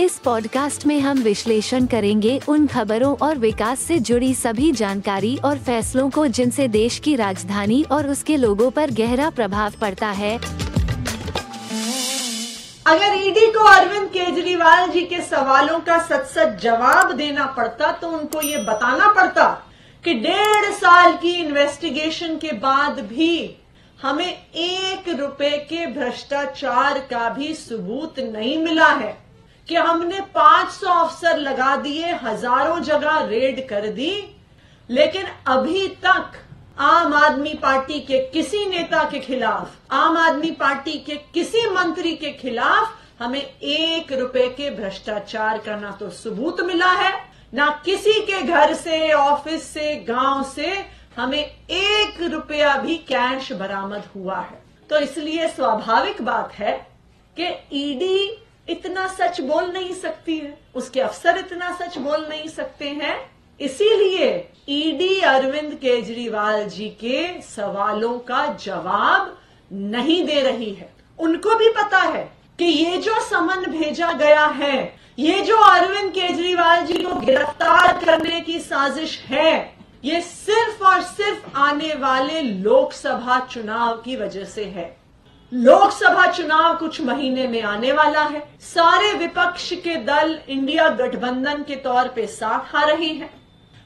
इस पॉडकास्ट में हम विश्लेषण करेंगे उन खबरों और विकास से जुड़ी सभी जानकारी और फैसलों को जिनसे देश की राजधानी और उसके लोगों पर गहरा प्रभाव पड़ता है। अगर ईडी को अरविंद केजरीवाल जी के सवालों का सच सच जवाब देना पड़ता तो उनको ये बताना पड़ता कि डेढ़ साल की इन्वेस्टिगेशन के बाद भी हमें एक रुपए के भ्रष्टाचार का भी सबूत नहीं मिला है। कि हमने 500 अफसर लगा दिए, हज़ारों जगह रेड कर दी, लेकिन अभी तक आम आदमी पार्टी के किसी नेता के खिलाफ, आम आदमी पार्टी के किसी मंत्री के खिलाफ हमें एक रुपए के भ्रष्टाचार का ना तो सबूत मिला है, ना किसी के घर से, ऑफ़िस से, गाँव से हमें एक रुपया भी कैश बरामद हुआ है। तो इसलिए स्वाभाविक बात है कि ईडी इतना सच बोल नहीं सकती है। उसके अफसर इतना सच बोल नहीं सकते हैं। इसीलिए ईडी अरविंद केजरीवाल जी के सवालों का जवाब नहीं दे रही है। उनको भी पता है कि ये जो समन भेजा गया है, ये जो अरविंद केजरीवाल जी को गिरफ़्तार करने की साजिश है, ये सिर्फ़ और सिर्फ़ आने वाले लोकसभा चुनाव की वजह से है। लोकसभा चुनाव कुछ महीने में आने वाला है। सारे विपक्ष के दल इंडिया गठबंधन के तौर पे साथ आ रहे हैं।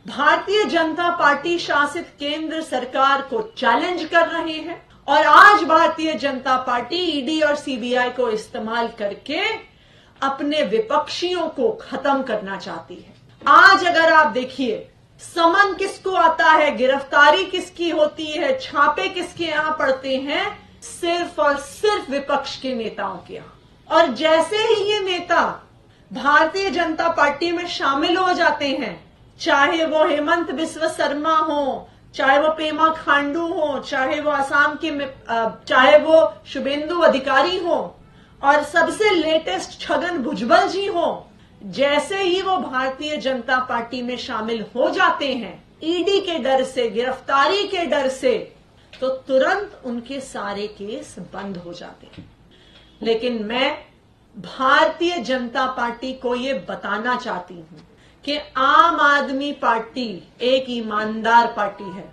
भारतीय जनता पार्टी शासित केंद्र सरकार को चैलेंज कर रहे हैं और आज भारतीय जनता पार्टी ईडी और सीबीआई को इस्तेमाल करके अपने विपक्षियों को खत्म करना चाहती है। आज अगर आप देखिए, समन किसको आता है, गिरफ्तारी किसकी होती है, छापे किसके यहाँ पड़ते हैं सिर्फ़ और सिर्फ़ विपक्ष के नेताओं के यहाँ। और जैसे ही ये नेता भारतीय जनता पार्टी में शामिल हो जाते हैं, चाहे वो हेमंत बिस्व शर्मा हो, चाहे वो पेमा खांडू हो, चाहे वो असम के चाहे वो शुभेंदु अधिकारी हो, और सबसे लेटेस्ट छगन भुजबल जी हो, जैसे ही वो भारतीय जनता पार्टी में शामिल हो जाते हैं, ईडी के डर से, गिरफ्तारी के डर से तो तुरंत उनके सारे केस बंद हो जाते हैं। लेकिन मैं भारतीय जनता पार्टी को ये बताना चाहती हूँ कि आम आदमी पार्टी एक ईमानदार पार्टी है।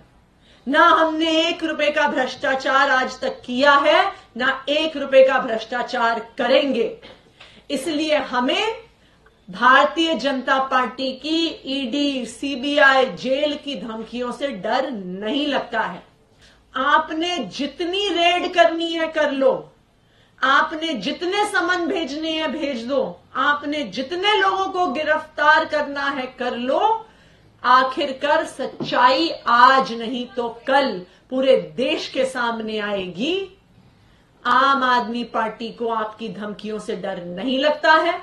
ना हमने एक रुपए का भ्रष्टाचार आज तक किया है, ना एक रुपए का भ्रष्टाचार करेंगे। इसलिए हमें भारतीय जनता पार्टी की ईडी, सीबीआई, जेल की धमकियों से डर नहीं लगता है। आपने जितनी रेड करनी है कर लो। आपने जितने समन भेजने हैं भेज दो। आपने जितने लोगों को गिरफ़्तार करना है कर लो। आखिरकार सच्चाई आज नहीं तो कल पूरे देश के सामने आएगी। आम आदमी पार्टी को आपकी धमकियों से डर नहीं लगता है।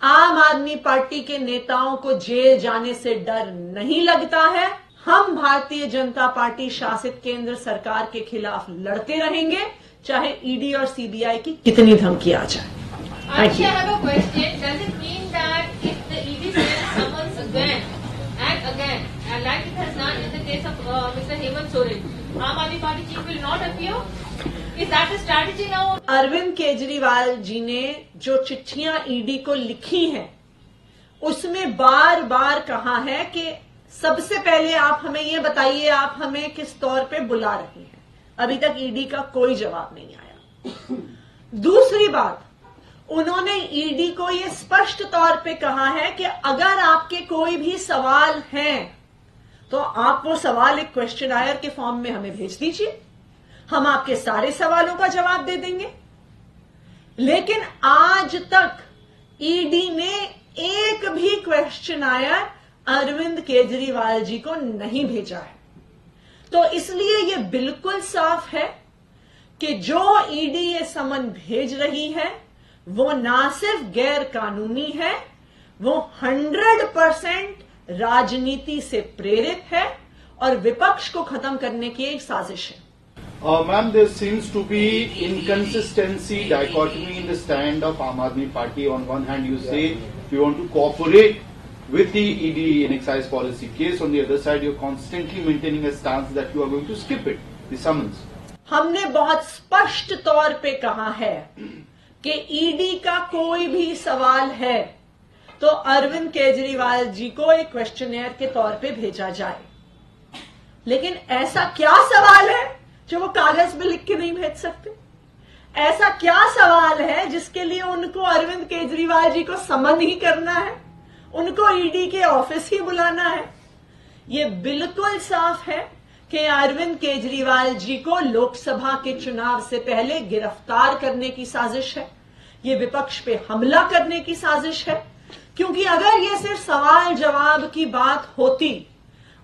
आम आदमी पार्टी के नेताओं को जेल जाने से डर नहीं लगता है। हम भारतीय जनता पार्टी शासित केंद्र सरकार के खिलाफ लड़ते रहेंगे चाहे ईडी और सीबीआई की कितनी धमकी आ जाए। अरविंद केजरीवाल जी ने जो चिट्ठियाँ ईडी को लिखी हैं उसमें बार बार कहा है कि सबसे पहले आप हमें ये बताइए, आप हमें किस तौर पे बुला रहे हैं? अभी तक ईडी का कोई जवाब नहीं आया। दूसरी बात, उन्होंने ईडी को यह स्पष्ट तौर पे कहा है कि अगर आपके कोई भी सवाल हैं तो आप वो सवाल एक क्वेश्चन आयर के फॉर्म में हमें भेज दीजिए। हम आपके सारे सवालों का जवाब दे देंगे। लेकिन आज तक ईडी ने एक भी क्वेश्चन आयर अरविंद केजरीवाल जी को नहीं भेजा है तो इसलिए ये बिल्कुल साफ़ है कि जो ईडी ये समन भेज रही है वो ना सिर्फ़ गैर कानूनी है वो हंड्रेड परसेंट राजनीति से प्रेरित है और विपक्ष को खत्म करने की एक साजिश है Uh, Ma'am, there seems to be inconsistency, dichotomy in the stand of Aam Aadmi Party. On one hand, you say you want to cooperate with the ED in excise policy case. On the other side, you're constantly maintaining a stance that you are going to skip it, the summons. हमने बहुत स्पष्ट तौर पे कहा है कि ED का कोई भी सवाल है तो अरविंद केजरीवाल जी को एक क्वेश्चनेयर के तौर पे भेजा जाए लेकिन ऐसा क्या सवाल है जो वो कागज़ पे लिख के नहीं भेज सकते ऐसा क्या सवाल है जिसके लिए उनको अरविंद केजरीवाल जी को समन ही करना है उनको ईडी के ऑफ़िस ही बुलाना है। ये बिल्कुल साफ़ है कि अरविंद केजरीवाल जी को लोकसभा के चुनाव से पहले गिरफ़्तार करने की साजिश है। ये विपक्ष पे हमला करने की साजिश है। क्योंकि अगर ये सिर्फ़ सवाल जवाब की बात होती,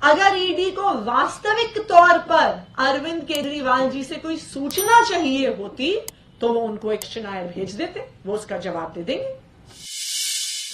अगर ईडी को वास्तविक तौर पर अरविंद केजरीवाल जी से कोई सूचना चाहिए होती तो वो उनको एक शिनायर भेज देते, वो उसका जवाब दे देंगे।